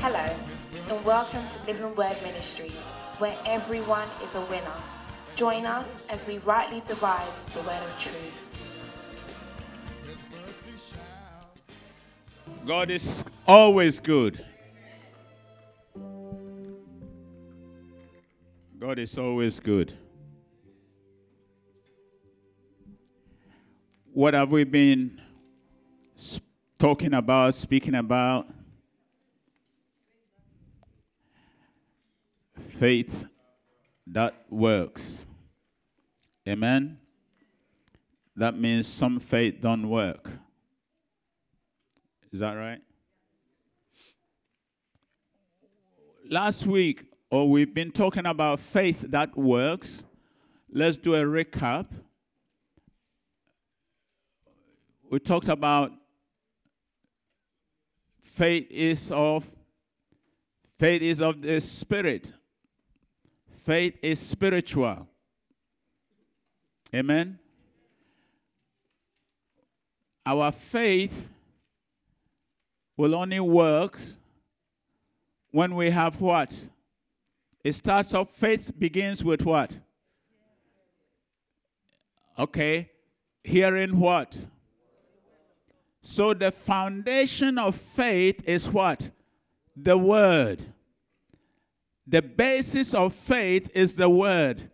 Hello, and welcome to Living Word Ministries, where everyone is a winner. Join us as we rightly divide the word of truth. God is always good. God is always good. What have we been s- talking about, speaking about? Faith that works. Amen. That means some faith don't work. Is that right? Last week, or we've been talking about faith that works. Let's do a recap. We talked about faith is of faith is of the spirit. Faith is spiritual. Amen. Our faith will only work when we have what? It starts off, faith begins with what? Okay. Hearing what? So the foundation of faith is what? The word. The basis of faith is the word.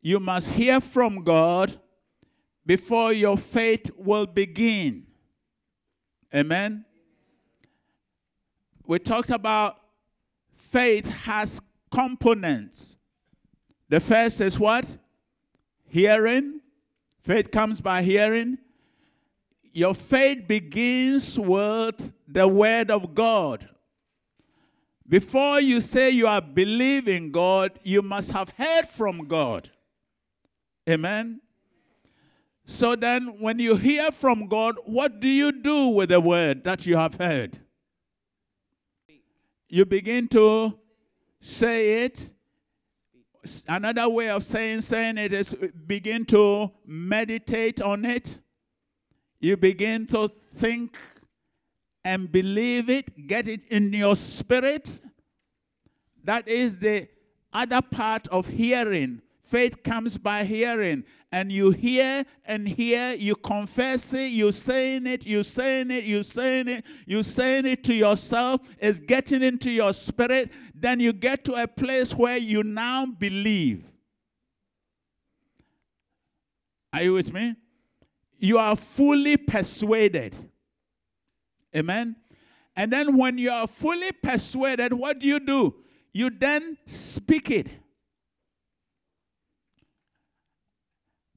You must hear from God before your faith will begin. Amen. We talked about faith has components. The first is what? Hearing. Faith comes by hearing. Your faith begins with the word of God. Before you say you are believing God, you must have heard from God. Amen. So then, when you hear from God, what do you do with the word that you have heard? You begin to say it. Another way of saying saying it is begin to meditate on it. You begin to think and believe it, get it in your spirit. That is the other part of hearing. Faith comes by hearing, and you hear and hear, you confess it, you saying it, you saying it, you saying it, you saying it to yourself, it's getting into your spirit. Then you get to a place where you now believe. Are you with me? You are fully persuaded. Amen. And then when you are fully persuaded, what do you do? You then speak it.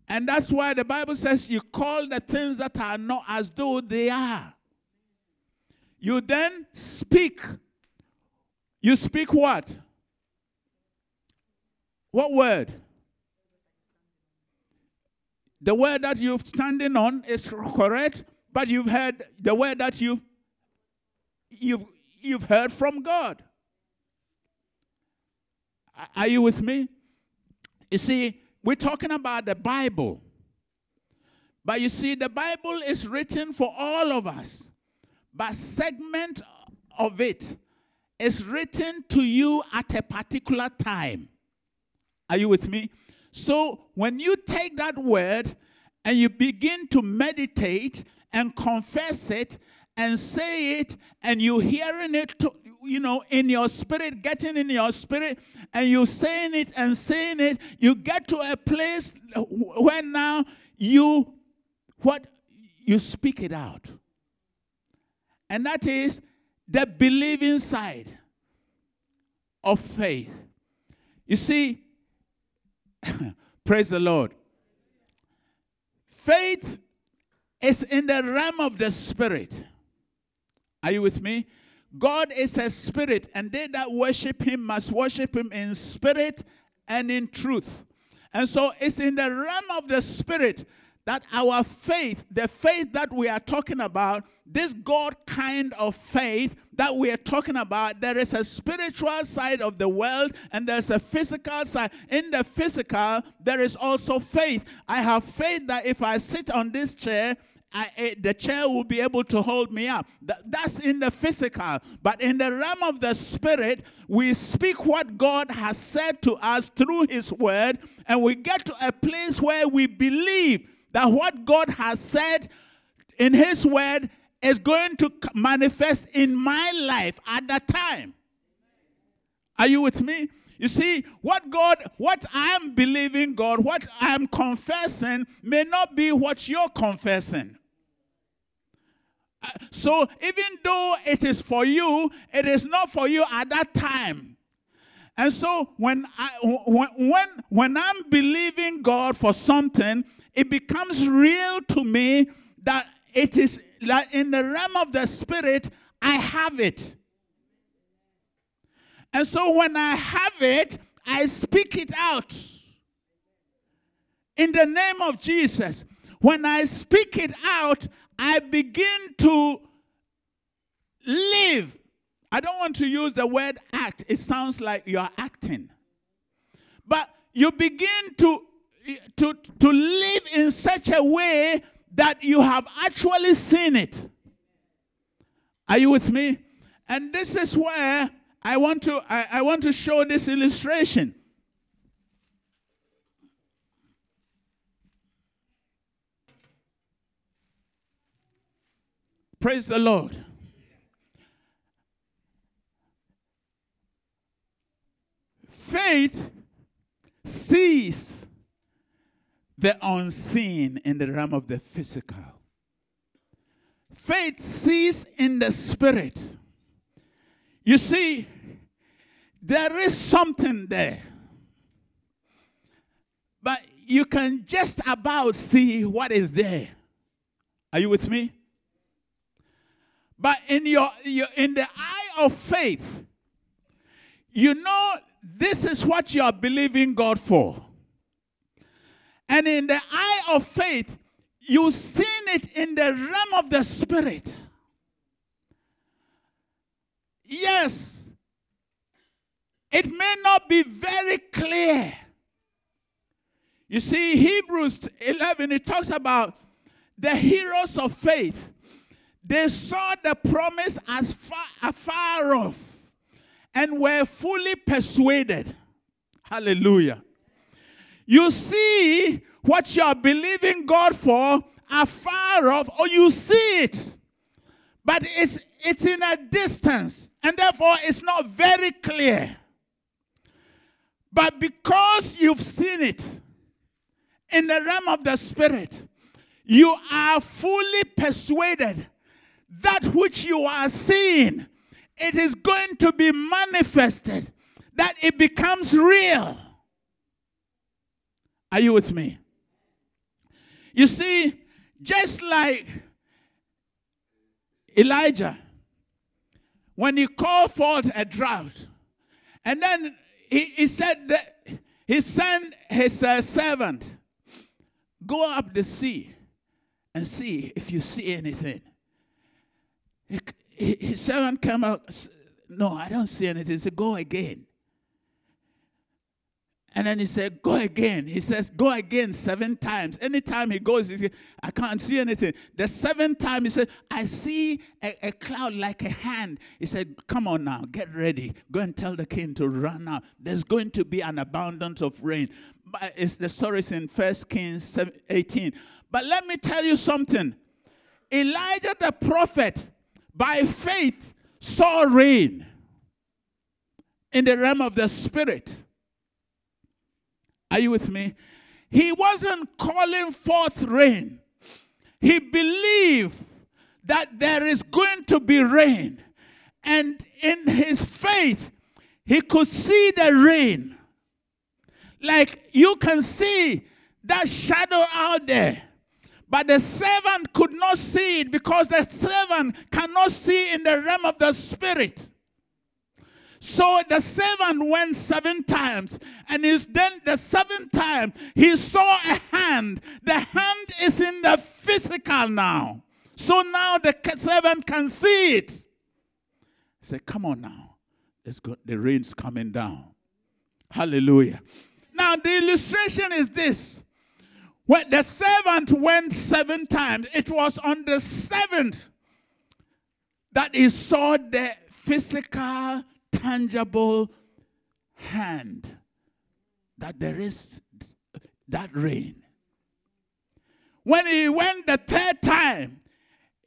And that's why the Bible says you call the things that are not as though they are. You then speak. You speak what? What word? The word that you're standing on is correct, but you've heard the word that you've you've you've heard from God. Are you with me? You see, we're talking about the Bible. But you see, the Bible is written for all of us. But segment of it is written to you at a particular time. Are you with me? So when you take that word and you begin to meditate and confess it and say it and you hearing it to, you know in your spirit getting in your spirit and you saying it and saying it you get to a place where now you what you speak it out. And that is the believing side of faith. You see praise the lord. Faith is in the realm of the spirit. Are you with me? God is a spirit, and they that worship him must worship him in spirit and in truth. And so it's in the realm of the spirit that our faith, the faith that we are talking about, this God kind of faith that we are talking about, there is a spiritual side of the world and there's a physical side. In the physical, there is also faith. I have faith that if I sit on this chair I, I, the chair will be able to hold me up. That, that's in the physical. But in the realm of the spirit, we speak what God has said to us through His word, and we get to a place where we believe that what God has said in His word is going to manifest in my life at that time. Are you with me? You see, what God, what I'm believing God, what I'm confessing may not be what you're confessing. Uh, so even though it is for you, it is not for you at that time. And so when I when when, I'm believing God for something, it becomes real to me that it is like in the realm of the spirit, I have it. And so when I have it, I speak it out. In the name of Jesus. When I speak it out, I begin to live. I don't want to use the word act, it sounds like you're acting. But you begin to, to, to live in such a way that you have actually seen it. Are you with me? And this is where I want to I, I want to show this illustration. Praise the Lord. Faith sees the unseen in the realm of the physical. Faith sees in the spirit. You see, there is something there. But you can just about see what is there. Are you with me? But in your, your in the eye of faith, you know this is what you are believing God for. And in the eye of faith, you've seen it in the realm of the spirit. Yes, it may not be very clear. You see, Hebrews 11, it talks about the heroes of faith. They saw the promise as far afar off and were fully persuaded. Hallelujah. You see what you are believing God for afar off, or you see it, but it's it's in a distance, and therefore it's not very clear. But because you've seen it in the realm of the spirit, you are fully persuaded that which you are seeing, it is going to be manifested, that it becomes real. Are you with me? You see, just like Elijah, when he called forth a drought, and then he, he said that he sent his uh, servant, go up the sea and see if you see anything. His servant came out, no, I don't see anything. He said, go again. And then he said, Go again. He says, Go again seven times. Anytime he goes, he says, I can't see anything. The seventh time, he said, I see a, a, cloud like a hand. He said, Come on now, get ready. Go and tell the king to run out. There's going to be an abundance of rain. But it's the story is in 1 Kings 18. But let me tell you something. Elijah the prophet, by faith, saw rain in the realm of the spirit. Are you with me? He wasn't calling forth rain. He believed that there is going to be rain. And in his faith, he could see the rain. Like you can see that shadow out there. But the servant could not see it because the servant cannot see in the realm of the spirit. So the servant went seven times, and is then the seventh time he saw a hand. The hand is in the physical now. So now the servant can see it. Said, Come on now. Let's go. The rain's coming down. Hallelujah. Now the illustration is this. When the servant went seven times, it was on the seventh that he saw the physical, tangible hand that there is that rain. When he went the third time,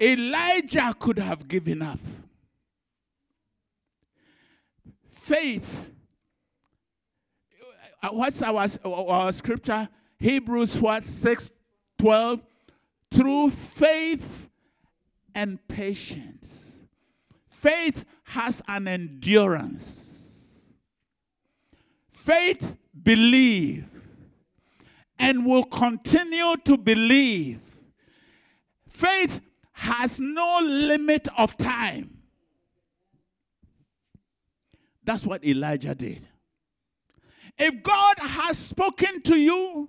Elijah could have given up. Faith. What's our, our scripture? Hebrews what? 6 12. Through faith and patience. Faith has an endurance. Faith believe and will continue to believe. Faith has no limit of time. That's what Elijah did. If God has spoken to you,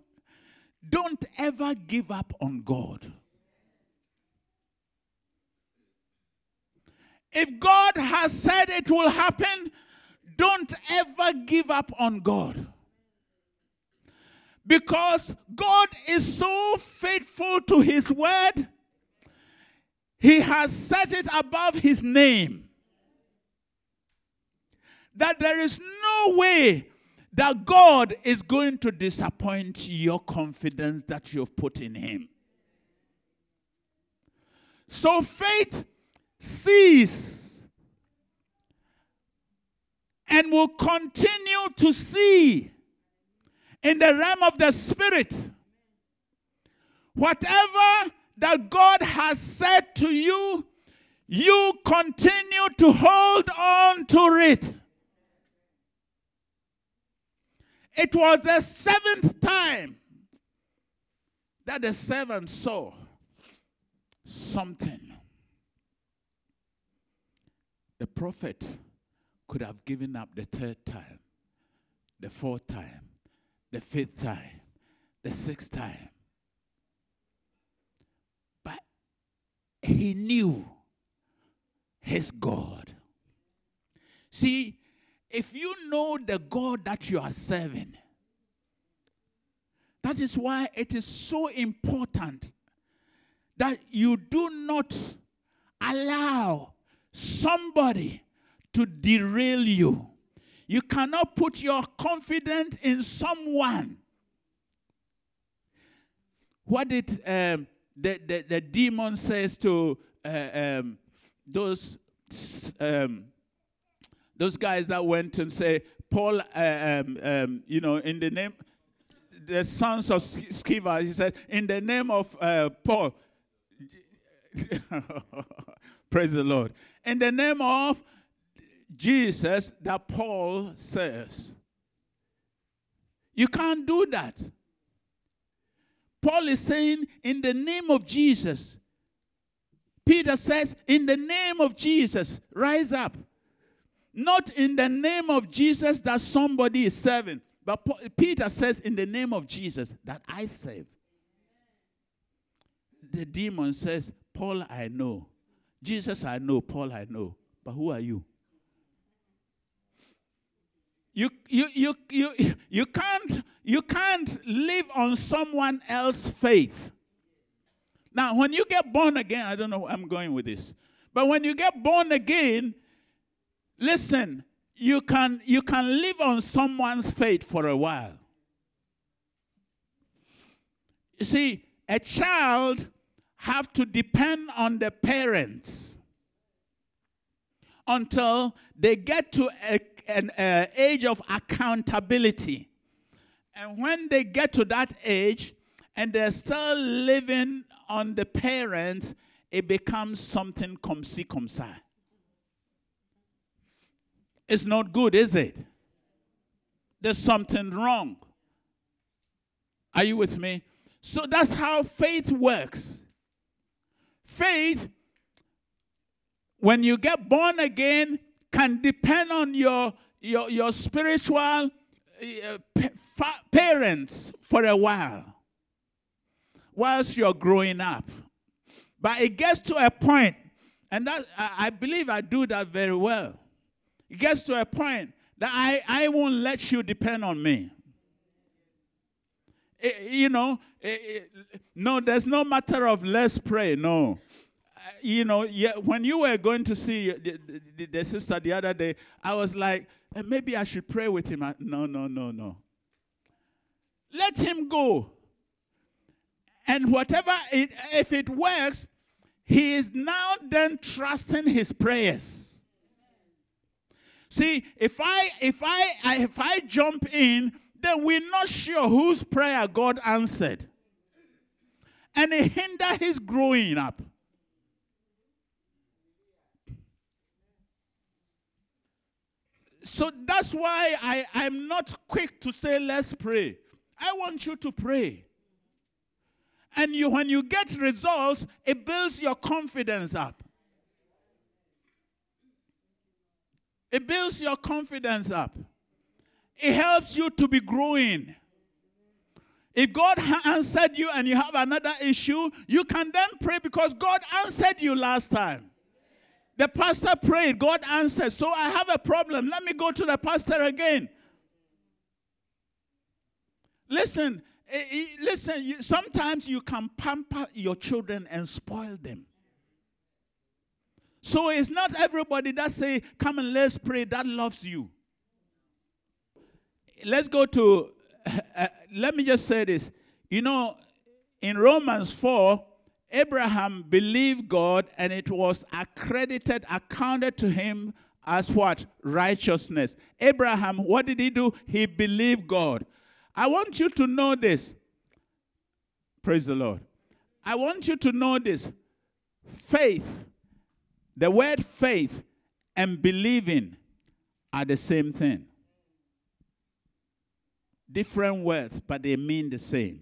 don't ever give up on God. If God has said it will happen, don't ever give up on God. Because God is so faithful to His word, He has set it above His name. That there is no way that God is going to disappoint your confidence that you've put in Him. So faith sees and will continue to see in the realm of the spirit. Whatever that God has said to you, you continue to hold on to it. It was the seventh time that the servant saw something. The prophet could have given up the third time, the fourth time, the fifth time, the sixth time. But he knew his God. See, if you know the God that you are serving, that is why it is so important that you do not allow somebody to derail you. You cannot put your confidence in someone. What did um, the, the, the demon says to uh, um, those um, those guys that went and say, Paul, uh, um, um, you know, in the name, the sons of Sceva, he said, in the name of uh, Paul, praise the Lord, in the name of Jesus that Paul serves. You can't do that. Paul is saying, in the name of Jesus. Peter says, in the name of Jesus, rise up. Not in the name of Jesus that somebody is serving, but Peter says, in the name of Jesus that I serve. The demon says, Paul, I know. Jesus, I know. Paul, I know. But who are you? You, you, you, you, you, can't, you can't live on someone else's faith. Now, when you get born again, I don't know where I'm going with this, but when you get born again, listen, you can, you can live on someone's faith for a while. You see, a child have to depend on the parents until they get to a an uh, age of accountability. And when they get to that age and they're still living on the parents, it becomes something comme ça. It's not good, is it? There's something wrong. Are you with me? So that's how faith works. Faith, when you get born again, can depend on your, your, your spiritual uh, parents for a while whilst you're growing up. But it gets to a point, and that I believe I do that very well. It gets to a point that I, I won't let you depend on me. It, you know, eh, eh, no, there's no matter of let's pray. No. Uh, you know, yeah, when you were going to see the, the, the sister the other day, I was like, eh, maybe I should pray with him. I, no, no, no, no. Let him go. And whatever, it, if it works, he is now then trusting his prayers. See, if I if I, if I jump in, then we're not sure whose prayer God answered. And it hinder his growing up. So that's why I, I'm not quick to say, let's pray. I want you to pray. And you, when you get results, it builds your confidence up. It builds your confidence up. It helps you to be growing. If God answered you and you have another issue, you can then pray because God answered you last time. The pastor prayed, God answered. So I have a problem. Let me go to the pastor again. Listen, Eh, eh, listen, sometimes you can pamper your children and spoil them. So it's not everybody that say, "Come and let's pray," that loves you. Let's go to. Uh, let me just say this. You know, in Romans four, Abraham believed God, and it was accredited, accounted to him as what righteousness. Abraham, what did he do? He believed God. I want you to know this. Praise the Lord. I want you to know this. Faith, the word faith and believing are the same thing. Different words, but they mean the same.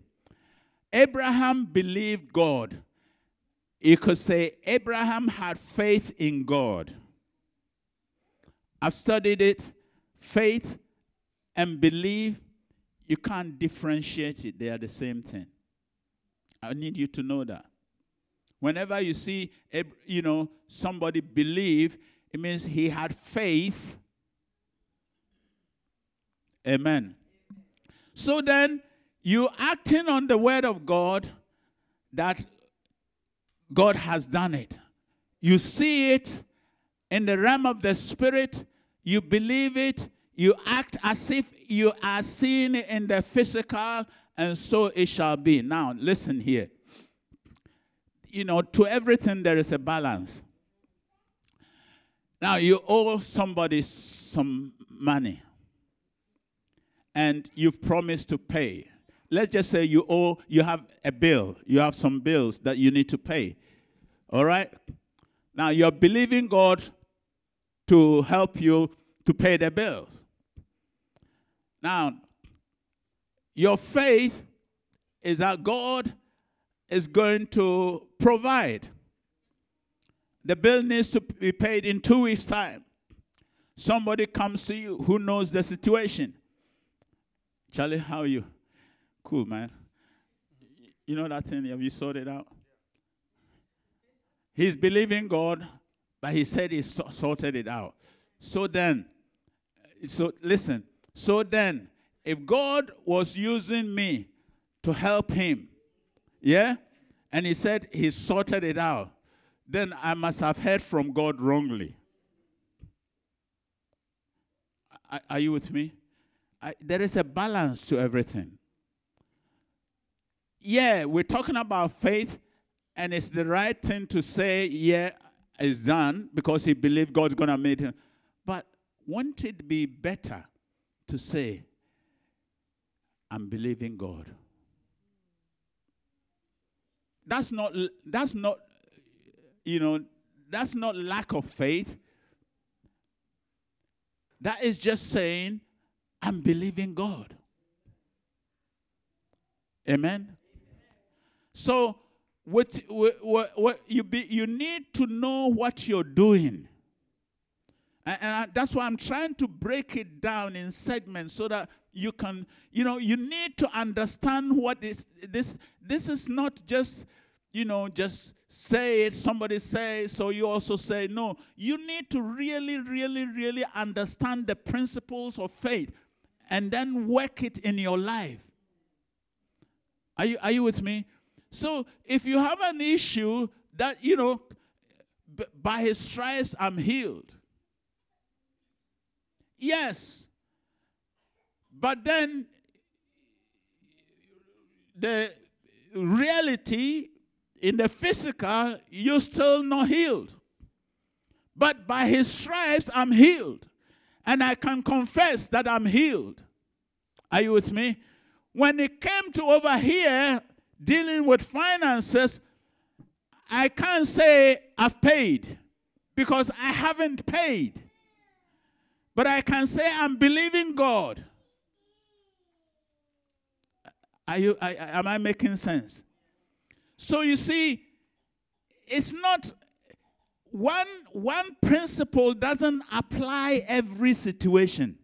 Abraham believed God. You could say Abraham had faith in God. I've studied it. Faith and belief you can't differentiate it, they are the same thing. I need you to know that. Whenever you see, you know, somebody believe, it means he had faith. Amen. So then, you acting on the word of God that God has done it. You see it in the realm of the spirit, you believe it, you act as if you are seeing it in the physical, and so it shall be. Now, listen here. You know, to everything there is a balance. Now, you owe somebody some money, and you've promised to pay. Let's just say you owe, you have a bill, you have some bills that you need to pay. All right? Now, you're believing God to help you to pay the bills. Now, your faith is that God is going to provide. The bill needs to be paid in two weeks' time. Somebody comes to you who knows the situation. Charlie, how are you? Cool, man. You know that thing? Have you sorted out? He's believing God, but he said he sorted it out. So then, so listen, so then, if God was using me to help him, yeah, and he said he sorted it out, then I must have heard from God wrongly. Are you with me? I, there is a balance to everything. Yeah, we're talking about faith, and it's the right thing to say, yeah, it's done because he believed God's going to make him. But won't it be better to say, I'm believing God. That's not, that's not, you know, that's not lack of faith. That is just saying, I'm believing God. Amen. So, what, what, what you, be, you need to know what you're doing. And, and that's why I'm trying to break it down in segments so that you can, you know, you need to understand what is this. This is not just, you know, just say it, somebody say, so you also say. No, you need to really, really, really understand the principles of faith and then work it in your life. Are you, are you with me? So if you have an issue that, you know, b- by his stripes I'm healed. Yes. But then the reality in the physical, you're still not healed. But by his stripes, I'm healed. And I can confess that I'm healed. Are you with me? When it came to over here dealing with finances, I can't say I've paid because I haven't paid. But I can say I'm believing God. Are you, are, am I making sense? So you see, it's not one, one principle doesn't apply every situation.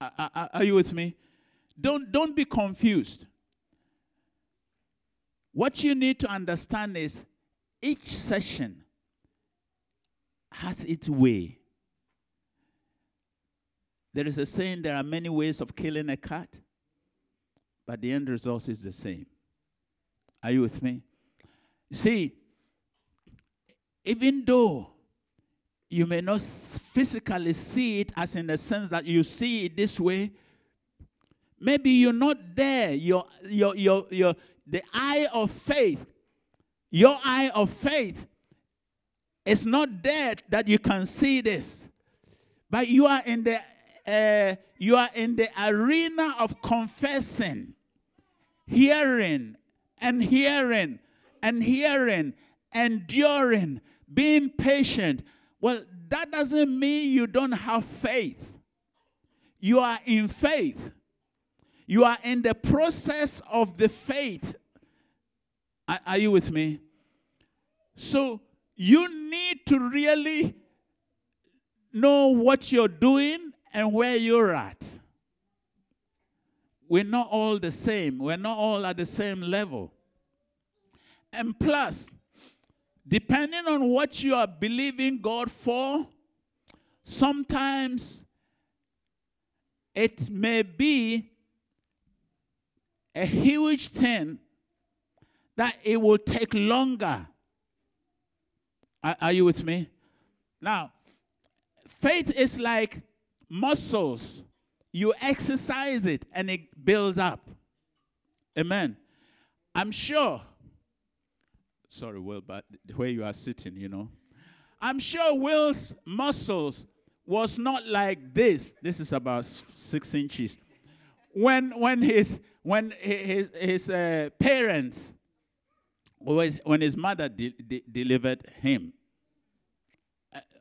Are, are, you with me? Don't, don't be confused. What you need to understand is each session has its way. There is a saying there are many ways of killing a cat, but the end result is the same. Are you with me? See, even though you may not physically see it as in the sense that you see it this way, maybe you're not there. Your, your, your, your, the eye of faith, your eye of faith is not there that you can see this. But you are in the uh, you are in the arena of confessing, hearing and hearing and hearing, enduring, being patient. Well, that doesn't mean you don't have faith. You are in faith. You are in the process of the faith. Are, are you with me? So you need to really know what you're doing and where you're at. We're not all the same. We're not all at the same level. And plus, depending on what you are believing God for, sometimes it may be a huge thing that it will take longer. Are, are, you with me? Now, faith is like muscles. You exercise it and it builds up. Amen. I'm sure Sorry, Will, but where you are sitting, you know. I'm sure Will's muscles was not like this. This is about six inches. When when his when his his uh, parents, when his mother de- de- delivered him.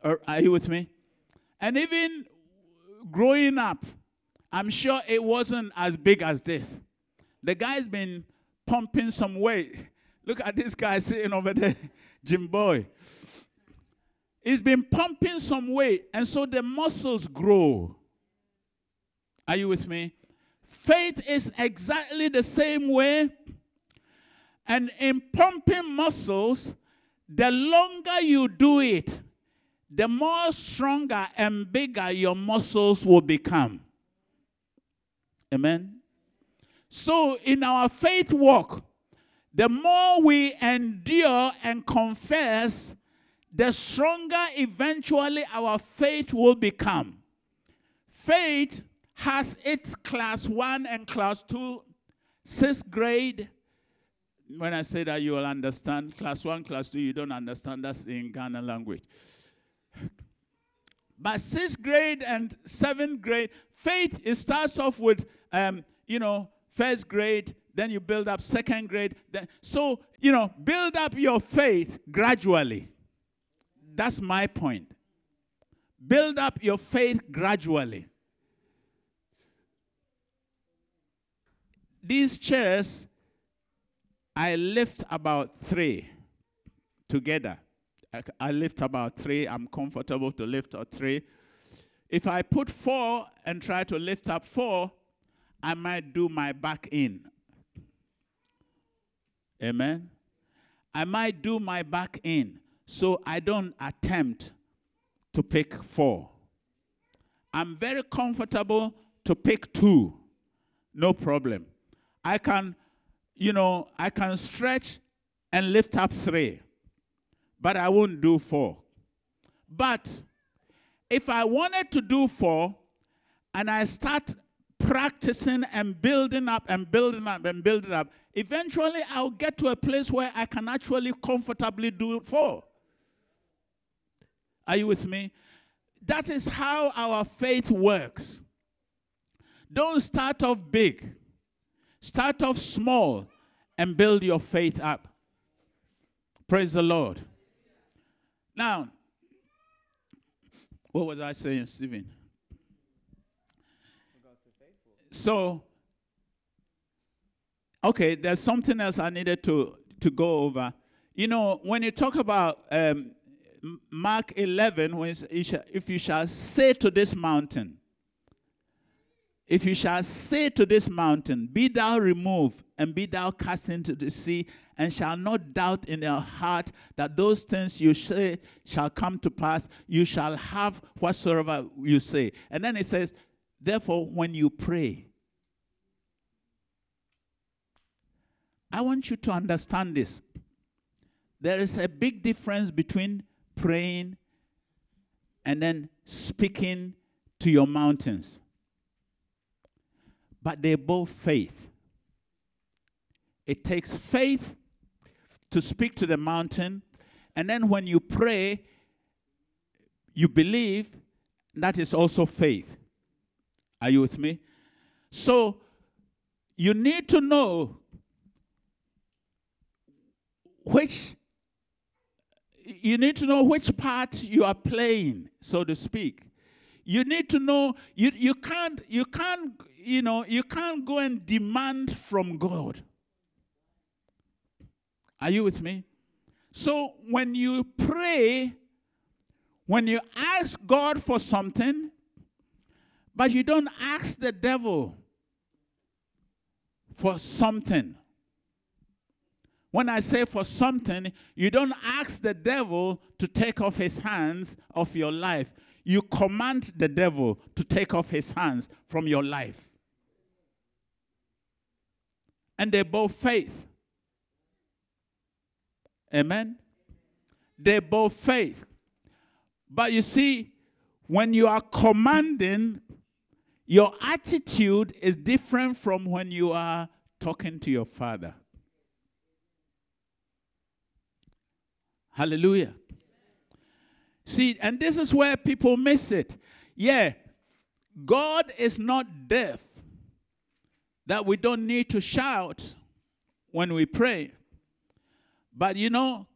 Uh, are you with me? And even growing up, I'm sure it wasn't as big as this. The guy's been pumping some weight Look at this guy sitting over there, Jim Boy. He's been pumping some weight, and so the muscles grow. Are you with me? Faith is exactly the same way. And in pumping muscles, the longer you do it, the more stronger and bigger your muscles will become. Amen. So, in our faith walk, the more we endure and confess, the stronger eventually our faith will become. Faith has its class one and class two, sixth grade. When I say that, you will understand. Class one, class two, you don't understand. That's in Ghana language. But sixth grade and seventh grade, faith, it starts off with, um, you know, first grade, then you build up second grade. Then, so, you know, build up your faith gradually. That's my point. Build up your faith gradually. These chairs, I lift about three together. I, lift about three. I'm comfortable to lift a three. If I put four and try to lift up four, I might do my back in. Amen. I might do my back in so I don't attempt to pick four. I'm very comfortable to pick two no problem. I can, you know, I can stretch and lift up three, but I won't do four. But if I wanted to do four and I start practicing and building up and building up and building up, eventually I'll get to a place where I can actually comfortably do four. Are you with me? That is how our faith works. Don't start off big, start off small and build your faith up. Praise the Lord. Now, what was I saying, Stephen? So, okay, there's something else I needed to, to go over. You know, when you talk about um, Mark 11, when if you shall say to this mountain, if you shall say to this mountain, Be thou removed, and be thou cast into the sea, and shall not doubt in your heart that those things you say shall come to pass, you shall have whatsoever you say. And then it says, Therefore, when you pray, I want you to understand this. There is a big difference between praying and then speaking to your mountains. But they're both faith. It takes faith to speak to the mountain, and then when you pray, you believe that is also faith. Are you with me? So you need to know which you need to know which part you are playing, so to speak. You need to know you, you can't you can't you know you can't go and demand from God. Are you with me? So when you pray, when you ask God for something, but you don't ask the devil for something. When I say for something, you don't ask the devil to take off his hands of your life. You command the devil to take off his hands from your life. And they're both faith. Amen? They're both faith. But you see, when you are commanding, your attitude is different from when you are talking to your father. Hallelujah. See, and this is where people miss it. Yeah, God is not deaf that we don't need to shout when we pray. But you know,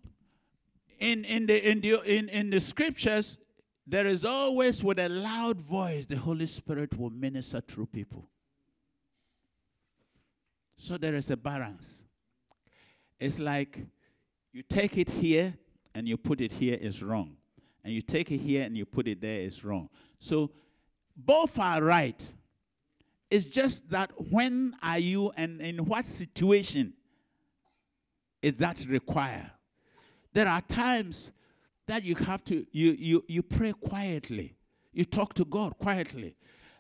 in, in, the, in, the, in, in the scriptures, there is always with a loud voice the Holy Spirit will minister through people. So there is a balance. It's like you take it here and you put it here is wrong. And you take it here and you put it there is wrong. So both are right. It's just that when are you and in what situation is that required? There are times that you have to you you you pray quietly. You talk to God quietly.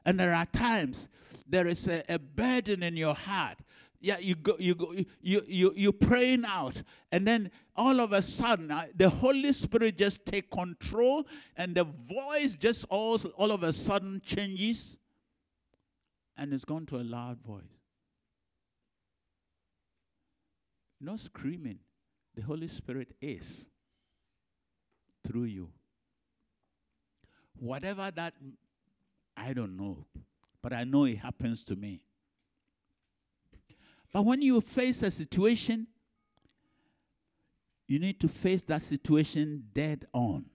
And there are times there is a, a burden in your heart yeah, you go, you go, you you you praying out, and then all of a sudden uh, the Holy Spirit just take control, and the voice just all all of a sudden changes, and it's gone to a loud voice. Not screaming, the Holy Spirit is through you. Whatever that, I don't know, but I know it happens to me. But when you face a situation, you need to face that situation dead on.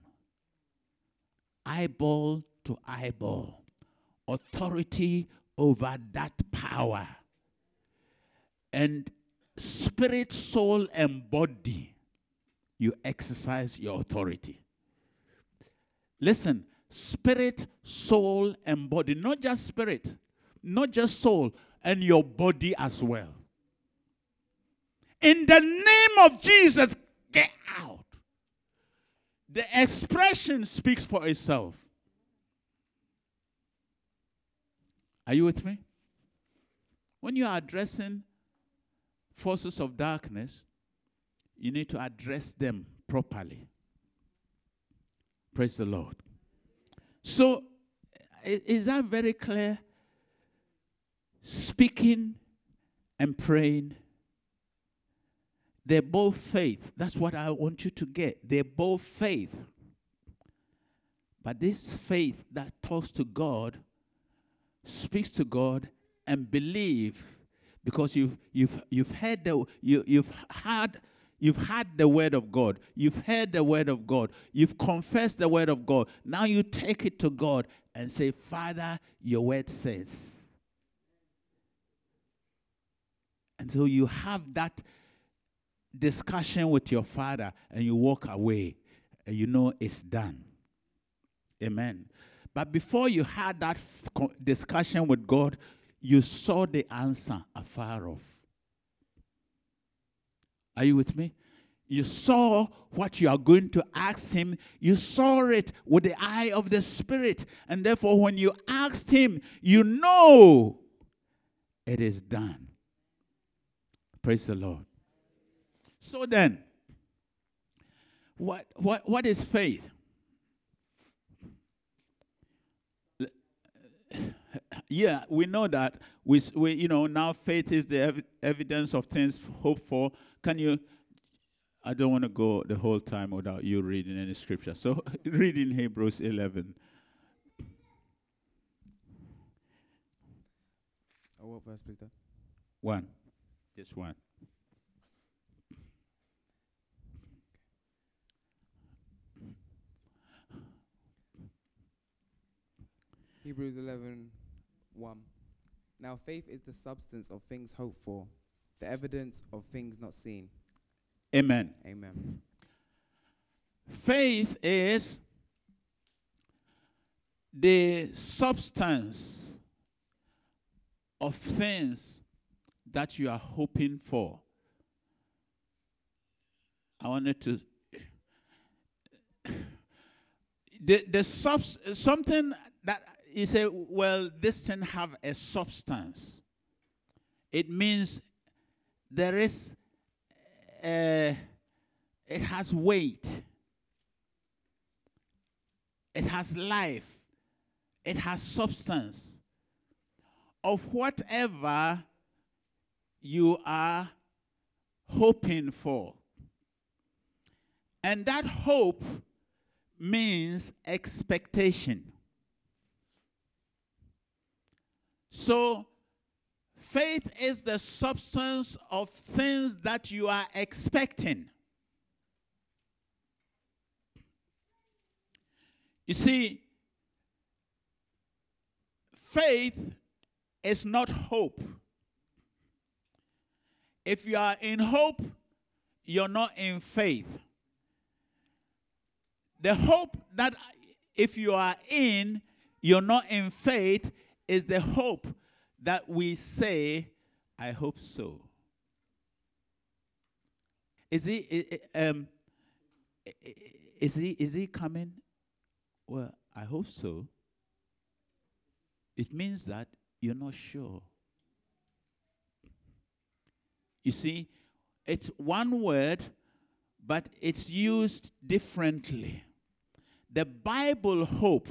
Eyeball to eyeball. Authority over that power. And spirit, soul, and body, you exercise your authority. Listen, spirit, soul, and body, not just spirit, not just soul, and your body as well. In the name of Jesus, get out. The expression speaks for itself. Are you with me? When you are addressing forces of darkness, you need to address them properly. Praise the Lord. So, is that very clear? Speaking and praying, they're both faith. That's what I want you to get. They're both faith. But this faith that talks to God, speaks to God, and believe because you've you've you've heard the you you've had You've heard the word of God. You've heard the word of God. You've confessed the word of God. Now you take it to God and say, Father, your word says. And so you have that discussion with your father and you walk away and you know it's done. Amen. But before you had that discussion with God, you saw the answer afar off. Are you with me? You saw what you are going to ask him. You saw it with the eye of the Spirit. And therefore, when you asked him, you know it is done. Praise the Lord. So then, what, what, what is faith? Yeah, we know that. We, we you know, now faith is the ev- evidence of things hoped for can you? I don't want to go the whole time without you reading any scripture. So read in Hebrews 11. Oh, what verse, please, then? One. Just one. Hebrews 11, 1. Now faith is the substance of things hoped for the evidence of things not seen. Amen. Amen. Faith is the substance of things that you are hoping for. I wanted to the the subs, something that you say, well, this thing have a substance. It means there is uh, it has weight. It has life. It has substance. Of whatever you are hoping for. And that hope means expectation so Faith is the substance of things that you are expecting. You see, faith is not hope. If you are in hope, you're not in faith. The hope that if you are in, you're not in faith, is the hope that we say, I hope so. Is he um is he is he coming? Well, I hope so. It means that you're not sure. You see, it's one word, but it's used differently. The Bible hope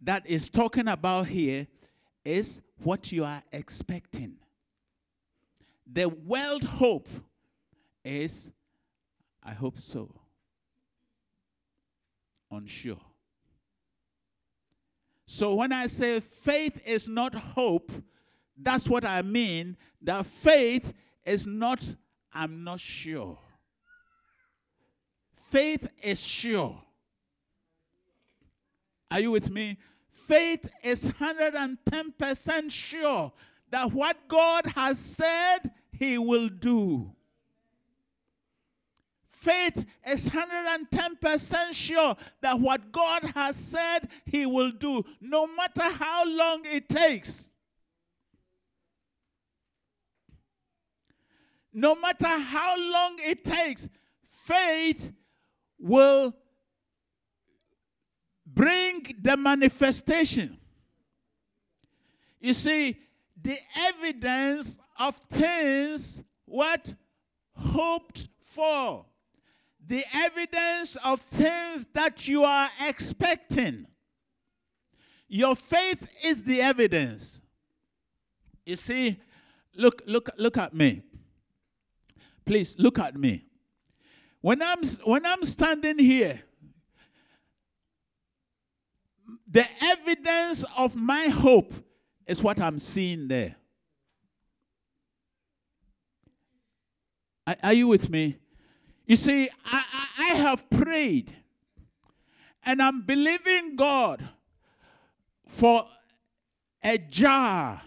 that is talking about here is what you are expecting. The world hope is, I hope so. Unsure. So when I say faith is not hope, that's what I mean. That faith is not, I'm not sure. Faith is sure. Are you with me? Faith is 110% sure that what God has said, He will do. Faith is 110% sure that what God has said, He will do, no matter how long it takes. No matter how long it takes, faith will bring the manifestation. You see, the evidence of things what hoped for. The evidence of things that you are expecting. Your faith is the evidence. You see, look, look, look at me. Please look at me. When I'm when I'm standing here, the evidence of my hope is what I'm seeing there. Are, are you with me? You see, I, I, I have prayed and I'm believing God for a jar.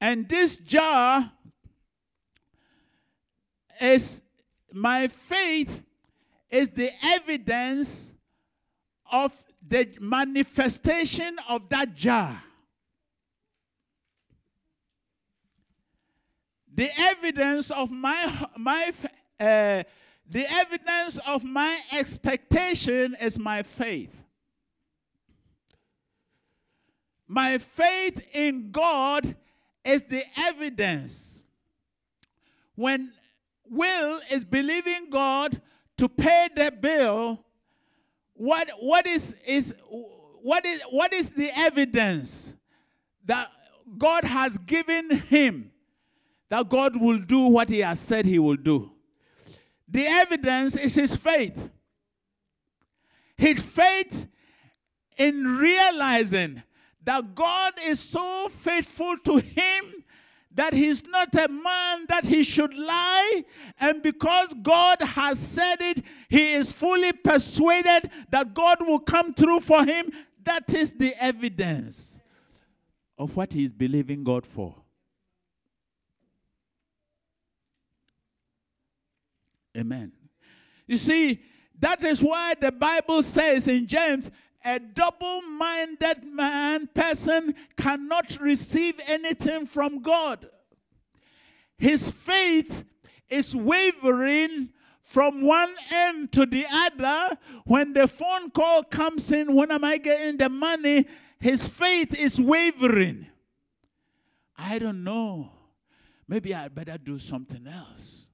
And this jar is my faith is the evidence of the manifestation of that jar. The evidence of my my uh, the evidence of my expectation is my faith. My faith in God is the evidence. When Will is believing God to pay the bill, what, what is, is, what, is, what is the evidence that God has given him that God will do what he has said he will do? The evidence is his faith. His faith in realizing that God is so faithful to him that he's not a man that he should lie. And because God has said it, he is fully persuaded that God will come through for him. That is the evidence of what he's believing God for. Amen. You see, that is why the Bible says in James, a double minded man, person, cannot receive anything from God. His faith is wavering from one end to the other. When the phone call comes in, when am I getting the money? His faith is wavering. I don't know. Maybe I better do something else.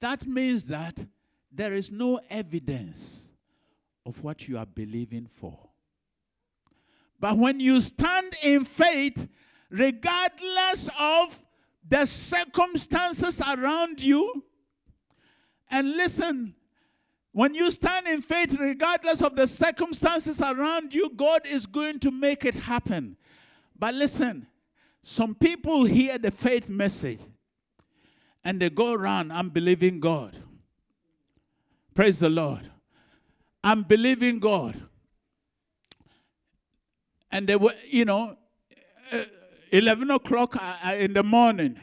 That means that there is no evidence of what you are believing for. But when you stand in faith, regardless of the circumstances around you, and listen, when you stand in faith, regardless of the circumstances around you, God is going to make it happen. But listen, some people hear the faith message and they go around unbelieving God. Praise the Lord. I'm believing God. And they were, you know, uh, 11 o'clock uh, uh, in the morning,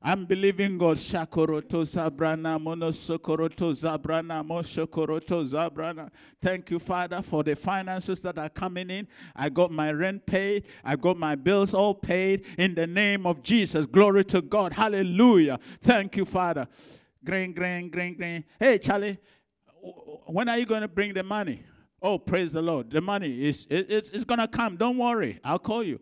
I'm believing God. Shakoroto Zabrana, Monosokoroto Zabrana, Moshokoroto Zabrana. Thank you, Father, for the finances that are coming in. I got my rent paid. I got my bills all paid in the name of Jesus. Glory to God. Hallelujah. Thank you, Father. Green, green, green, green. Hey, Charlie, when are you going to bring the money? Oh, praise the Lord. The money is it, it's, it's going to come. Don't worry. I'll call you.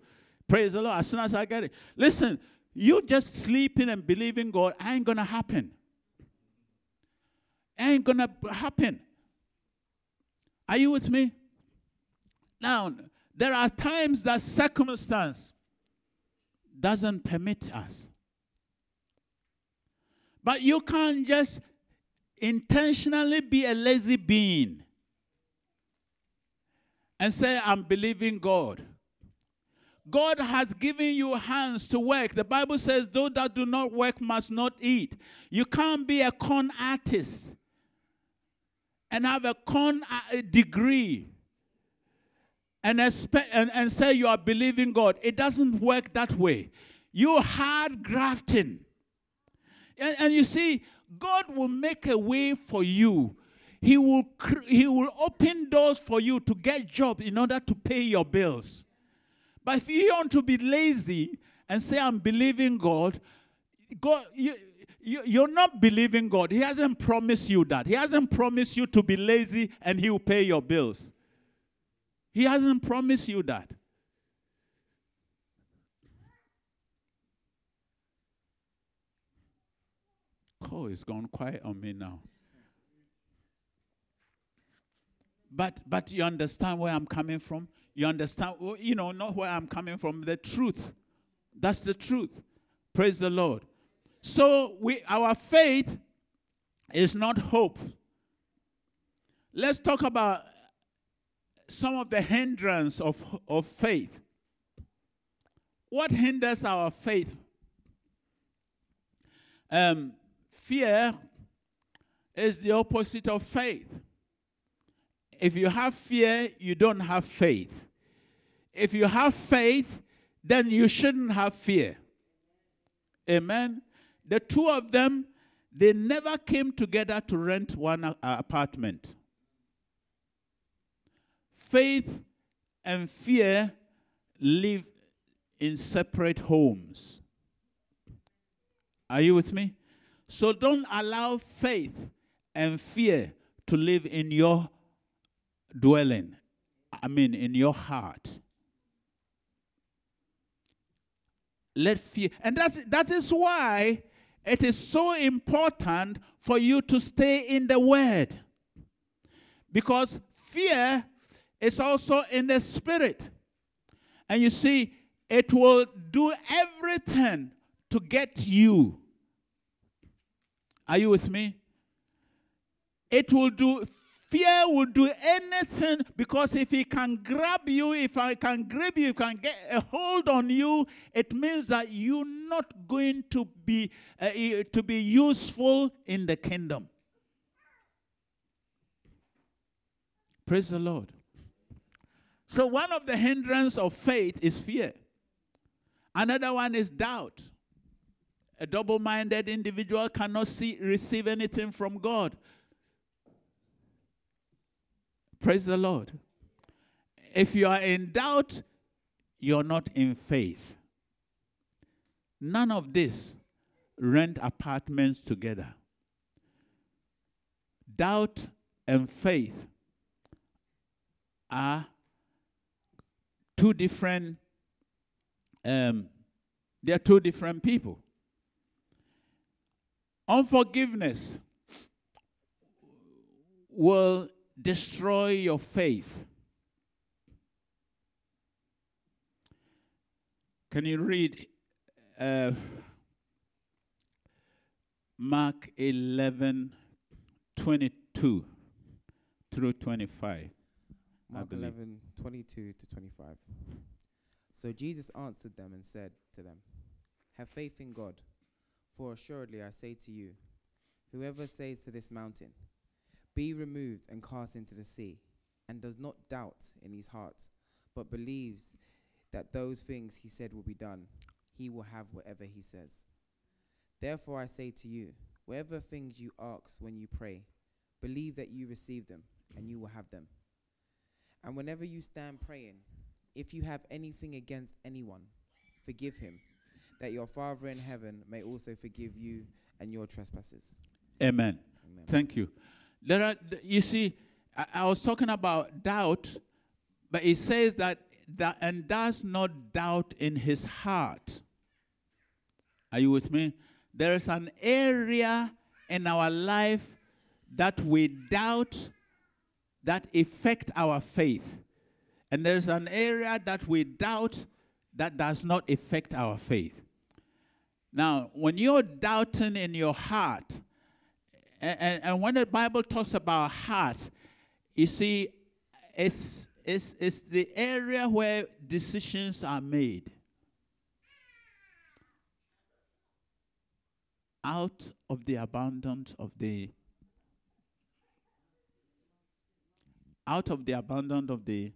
Praise the Lord. As soon as I get it. Listen, you just sleeping and believing God ain't going to happen. Ain't going to happen. Are you with me? Now, there are times that circumstance doesn't permit us. But you can't just intentionally be a lazy being and say, I'm believing God. God has given you hands to work. The Bible says, Those that do not work must not eat. You can't be a con artist and have a con uh, degree and, expect, and, and say you are believing God. It doesn't work that way. You hard grafting. And, and you see, God will make a way for you. He will, he will open doors for you to get jobs in order to pay your bills. But if you want to be lazy and say, I'm believing God, God you, you, you're not believing God. He hasn't promised you that. He hasn't promised you to be lazy and He will pay your bills. He hasn't promised you that. Oh, it's gone quiet on me now. But but you understand where I'm coming from? You understand, you know, not where I'm coming from, the truth. That's the truth. Praise the Lord. So we our faith is not hope. Let's talk about some of the hindrance of, of faith. What hinders our faith? Um, fear is the opposite of faith. If you have fear, you don't have faith. If you have faith, then you shouldn't have fear. Amen. The two of them, they never came together to rent one apartment. Faith and fear live in separate homes. Are you with me? So don't allow faith and fear to live in your dwelling. I mean, in your heart. Let fear, and that's, that is why it is so important for you to stay in the Word. Because fear is also in the Spirit. And you see, it will do everything to get you. Are you with me? It will do fear will do anything because if he can grab you, if I can grab you, can get a hold on you, it means that you're not going to be uh, to be useful in the kingdom. Praise the Lord. So one of the hindrance of faith is fear. Another one is doubt. A double-minded individual cannot see receive anything from God Praise the Lord. If you are in doubt, you're not in faith. None of this rent apartments together. Doubt and faith are two different um, they are two different people. Unforgiveness will destroy your faith. Can you read uh, Mark 11 22 through 25? Mark 11 22 to 25. So Jesus answered them and said to them, Have faith in God, for assuredly I say to you, whoever says to this mountain, be removed and cast into the sea, and does not doubt in his heart, but believes that those things he said will be done, he will have whatever he says. Therefore I say to you, whatever things you ask when you pray, believe that you receive them, and you will have them. And whenever you stand praying, if you have anything against anyone, forgive him, that your Father in heaven may also forgive you and your trespasses. Amen. Amen. Thank you. There are, you see, I, I was talking about doubt, but it says that, that and does not doubt in his heart. Are you with me? There is an area in our life that we doubt that affect our faith. And there's an area that we doubt that does not affect our faith. Now, when you're doubting in your heart, and, and when the Bible talks about heart, you see, it's, it's, it's the area where decisions are made. Out of the abundance of the out of the abundance of the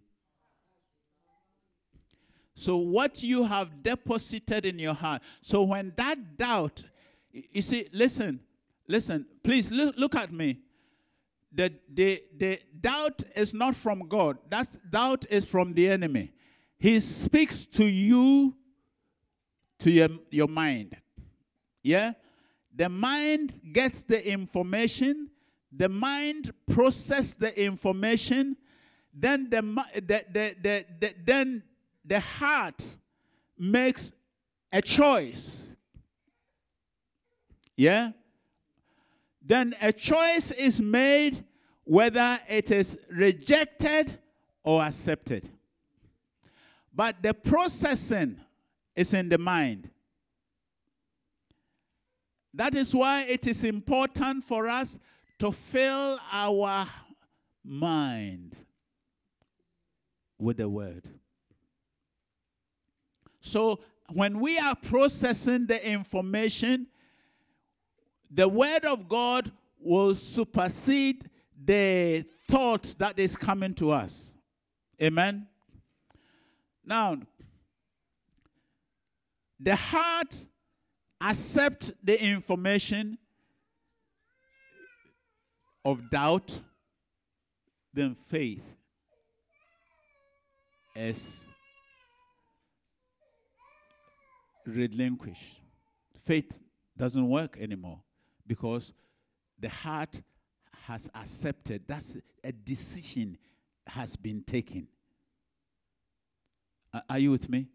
so what you have deposited in your heart so when that doubt you see listen Listen, please look, look at me. The, the, the doubt is not from God, that doubt is from the enemy. He speaks to you, to your, your mind. Yeah? The mind gets the information, the mind process the information, then the, the, the, the, the, then the heart makes a choice. Yeah? then a choice is made whether it is rejected or accepted. But the processing is in the mind. That is why it is important for us to fill our mind with the word. So when we are processing the information, the word of God will supersede the thought that is coming to us. Amen. Now, the heart accept the information of doubt, then faith is relinquished. Faith doesn't work anymore because the heart has accepted that's a decision has been taken. Are you with me?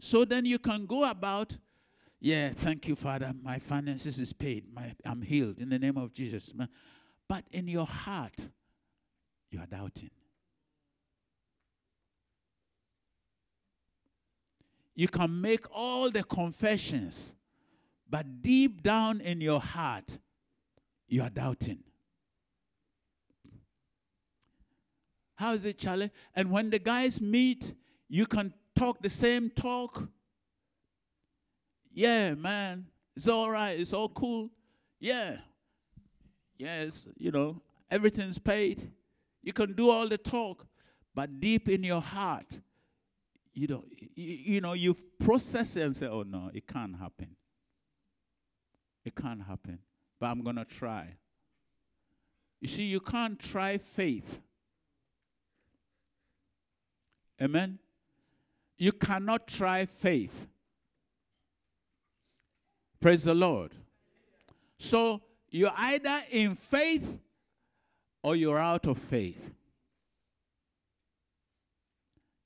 So then you can go about, yeah, thank you, Father. My finances is paid. My, I'm healed in the name of Jesus. But in your heart, you are doubting. You can make all the confessions, but deep down in your heart, you are doubting. How is it, Charlie? And when the guys meet, you can talk the same talk. Yeah, man, it's all right, it's all cool. Yeah. Yes, you know, everything's paid. You can do all the talk, but deep in your heart, you know, you, you know, you've processed it and say, oh no, it can't happen. It can't happen. But I'm gonna try. You see, you can't try faith. Amen. You cannot try faith. Praise the Lord. So you're either in faith or you're out of faith.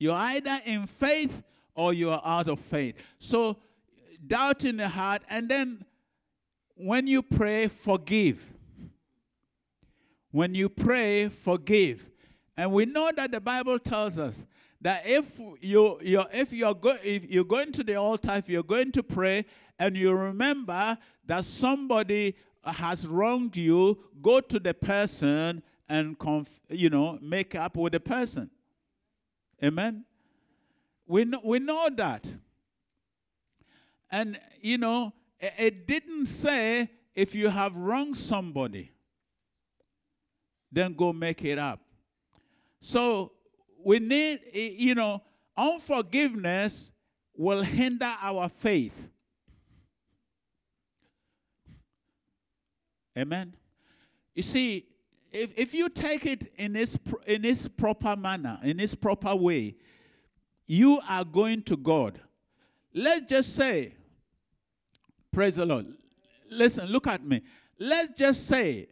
You're either in faith or you are out of faith. So, doubt in the heart, and then when you pray, forgive. When you pray, forgive. And we know that the Bible tells us that if you you if you're go, if you're going to the altar, if you're going to pray, and you remember that somebody has wronged you, go to the person and conf, you know make up with the person. Amen. We know, we know that. And, you know, it, it didn't say if you have wronged somebody, then go make it up. So we need, you know, unforgiveness will hinder our faith. Amen. You see, if, if you take it in its, in its proper manner, in its proper way, you are going to God. Let's just say, praise the Lord. Listen, look at me. Let's just say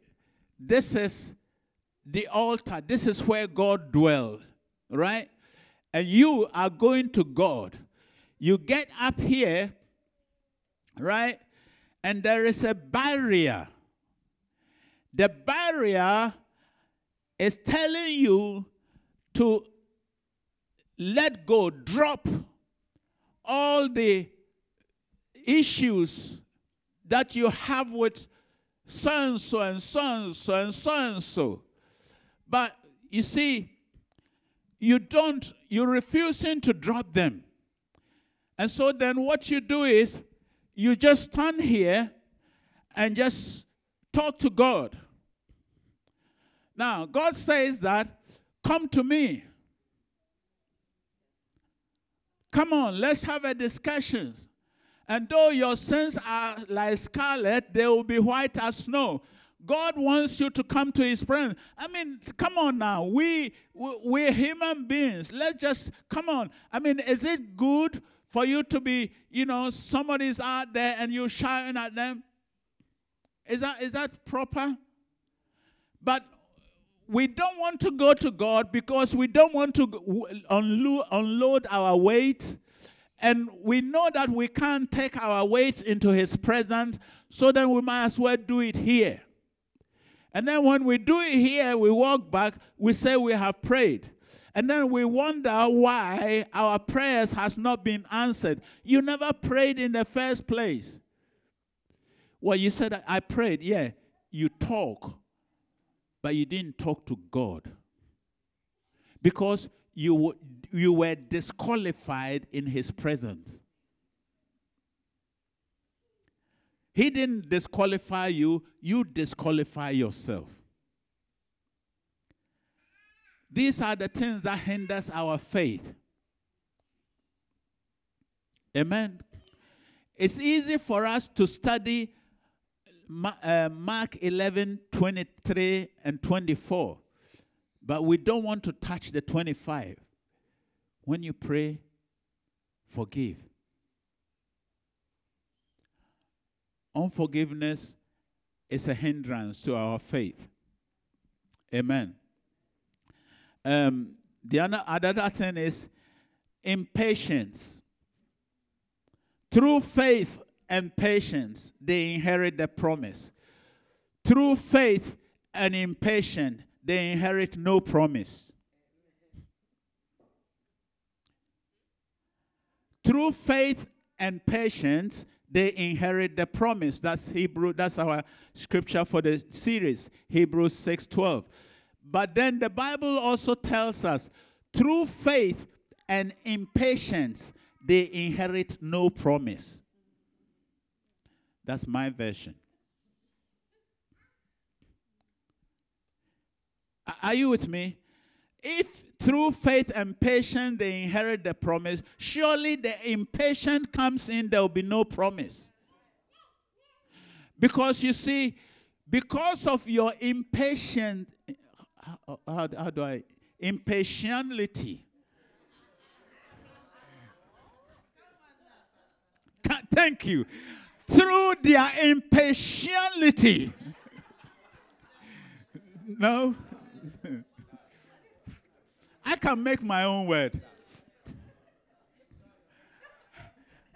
this is the altar, this is where God dwells, right? And you are going to God. You get up here, right? And there is a barrier the barrier is telling you to let go, drop all the issues that you have with so and so and so and so and so and so. But you see, you don't, you're refusing to drop them. And so then what you do is you just stand here and just talk to God. Now, God says that, come to me. Come on, let's have a discussion. And though your sins are like scarlet, they will be white as snow. God wants you to come to His presence. I mean, come on now. We, we we're human beings. Let's just come on. I mean, is it good for you to be, you know, somebody's out there and you're shouting at them? Is that, is that proper? But we don't want to go to God because we don't want to unload our weight. And we know that we can't take our weight into His presence, so then we might as well do it here. And then when we do it here, we walk back, we say we have prayed. And then we wonder why our prayers has not been answered. You never prayed in the first place. Well, you said I prayed. Yeah, you talk, but you didn't talk to God. Because you, you were disqualified in his presence. He didn't disqualify you, you disqualify yourself. These are the things that hinders our faith. Amen. It's easy for us to study Mark 11, 23, and 24, but we don't want to touch the 25. When you pray, forgive. Unforgiveness is a hindrance to our faith. Amen. Um, the other, other thing is impatience. Through faith and patience, they inherit the promise. Through faith and impatience, they inherit no promise. Through faith and patience, they inherit the promise. That's Hebrew, that's our scripture for the series, Hebrews 6:12. But then the Bible also tells us through faith and impatience, they inherit no promise. That's my version. Are you with me? If through faith and patience they inherit the promise, surely the impatient comes in, there will be no promise. Because you see, because of your impatient how, how, how do I? Impatiently. Thank you. Through their impatiently. no? I can make my own word.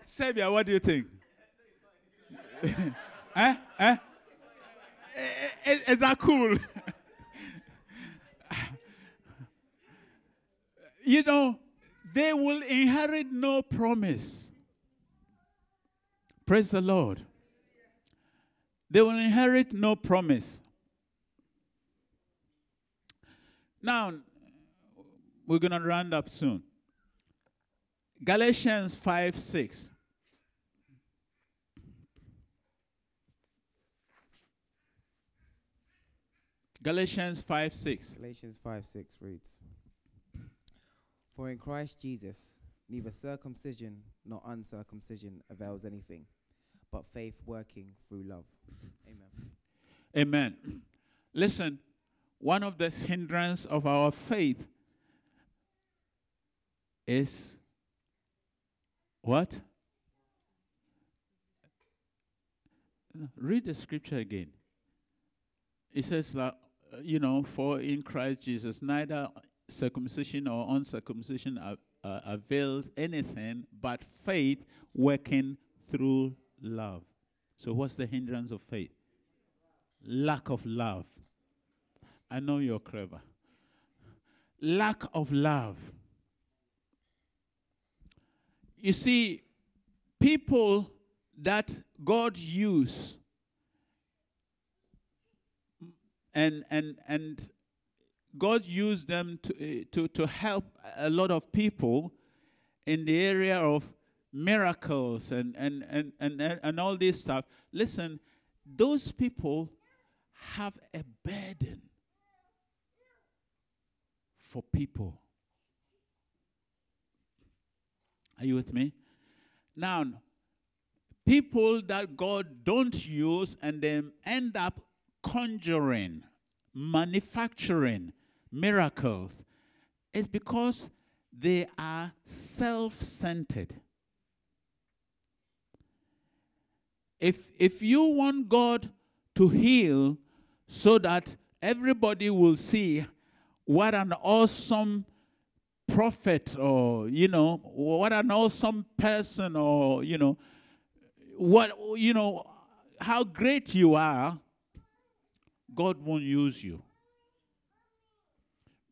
Savior, what do you think? eh? Eh? Is, is that cool? you know, they will inherit no promise. Praise the Lord. They will inherit no promise. Now, we're going to round up soon. Galatians 5 6. Galatians 5 6. Galatians 5 6 reads For in Christ Jesus, neither circumcision nor uncircumcision avails anything, but faith working through love. Amen. Amen. Listen, one of the hindrance of our faith is what? Read the scripture again. It says that uh, you know, for in Christ Jesus, neither circumcision or uncircumcision uh, avails anything but faith working through love. So, what's the hindrance of faith? Lack of love. I know you're clever. Lack of love. You see, people that God used and and and God used them to, uh, to, to help a lot of people in the area of miracles and, and, and, and, and all this stuff. Listen, those people have a burden for people. Are you with me? Now, people that God don't use and then end up conjuring, manufacturing miracles is because they are self centered. If, if you want God to heal so that everybody will see what an awesome prophet or, you know, what an awesome person or, you know, what, you know, how great you are, God won't use you.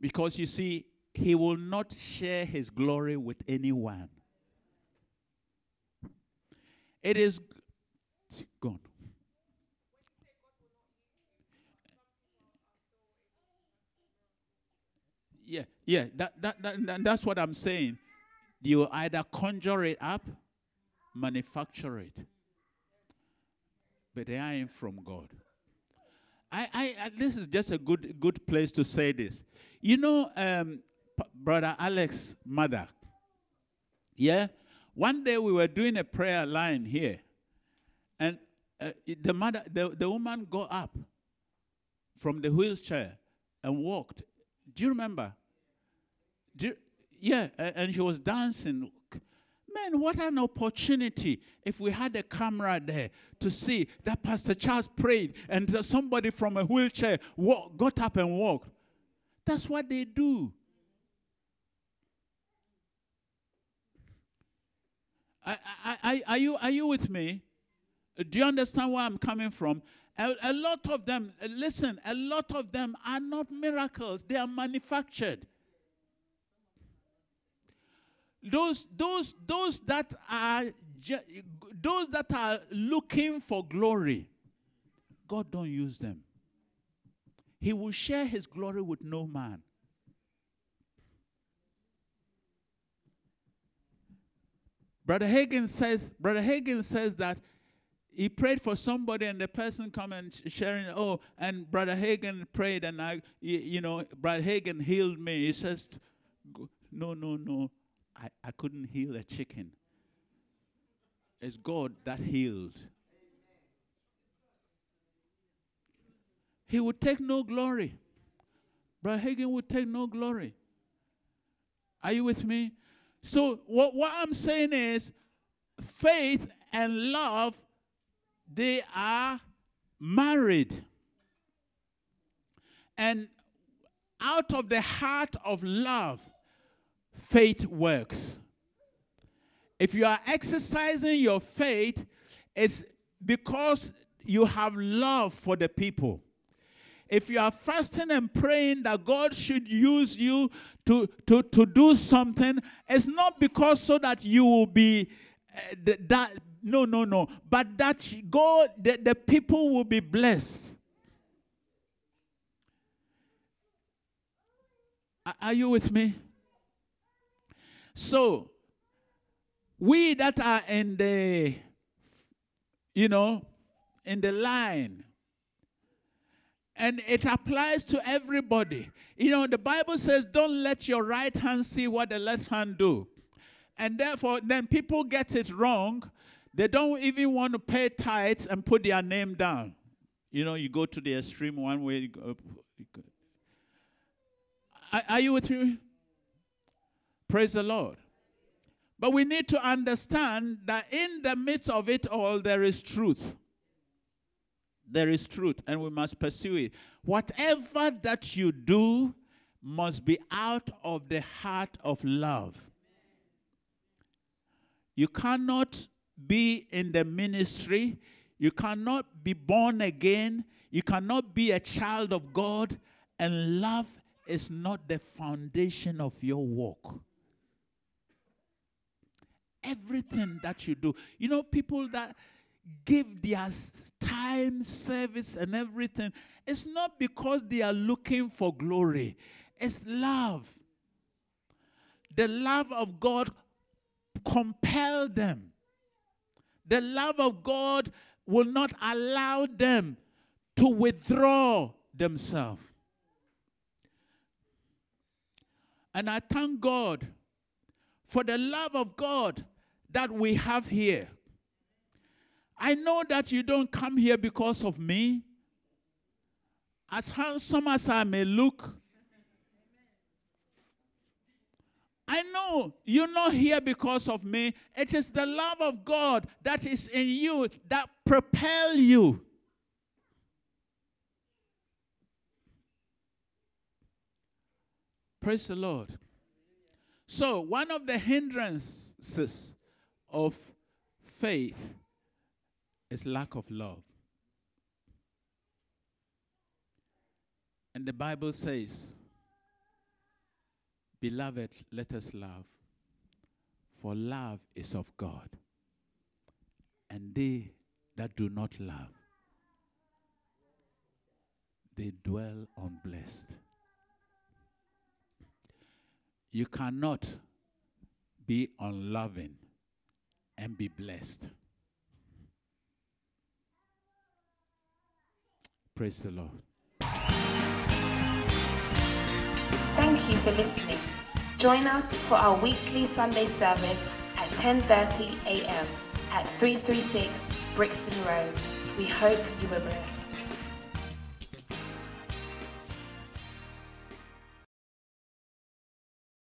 Because you see, He will not share His glory with anyone. It is gone. Yeah, yeah, that, that, that, that, that's what I'm saying. You either conjure it up, manufacture it, but they ain't from God. I, I, I, this is just a good, good place to say this. You know, um, P- brother Alex' mother. Yeah, one day we were doing a prayer line here, and uh, the mother, the, the woman got up from the wheelchair and walked. Do you remember? Do you, yeah, and she was dancing. Man, what an opportunity if we had a camera there to see that Pastor Charles prayed and somebody from a wheelchair walk, got up and walked. That's what they do. I, I, I, are, you, are you with me? Do you understand where I'm coming from? A, a lot of them, uh, listen, a lot of them are not miracles, they are manufactured. Those those those that are those that are looking for glory god don't use them. He will share his glory with no man. Brother Hagin says brother Hagin says that he prayed for somebody and the person come and sharing oh and brother Hagin prayed and i you know brother Hagin healed me he says no no no I, I couldn't heal a chicken. It's God that healed. He would take no glory. Brother Hagin would take no glory. Are you with me? So, what, what I'm saying is faith and love, they are married. And out of the heart of love, faith works. If you are exercising your faith, it's because you have love for the people. If you are fasting and praying that God should use you to, to, to do something, it's not because so that you will be uh, that no no no but that god the, the people will be blessed are you with me so, we that are in the, you know, in the line, and it applies to everybody. You know, the Bible says, don't let your right hand see what the left hand do. And therefore, then people get it wrong. They don't even want to pay tithes and put their name down. You know, you go to the extreme one way. Are, are you with me? Praise the Lord. But we need to understand that in the midst of it all, there is truth. There is truth, and we must pursue it. Whatever that you do must be out of the heart of love. You cannot be in the ministry, you cannot be born again, you cannot be a child of God, and love is not the foundation of your walk everything that you do. You know, people that give their time, service, and everything, it's not because they are looking for glory, it's love. The love of God compel them. The love of God will not allow them to withdraw themselves. And I thank God for the love of God that we have here. I know that you don't come here because of me. As handsome as I may look, I know you're not here because of me. It is the love of God that is in you that propel you. Praise the Lord. So, one of the hindrances of faith is lack of love. And the Bible says, Beloved, let us love, for love is of God. And they that do not love, they dwell unblessed. You cannot be unloving and be blessed. Praise the Lord. Thank you for listening. Join us for our weekly Sunday service at 10:30 a.m. at 336 Brixton Road. We hope you were blessed.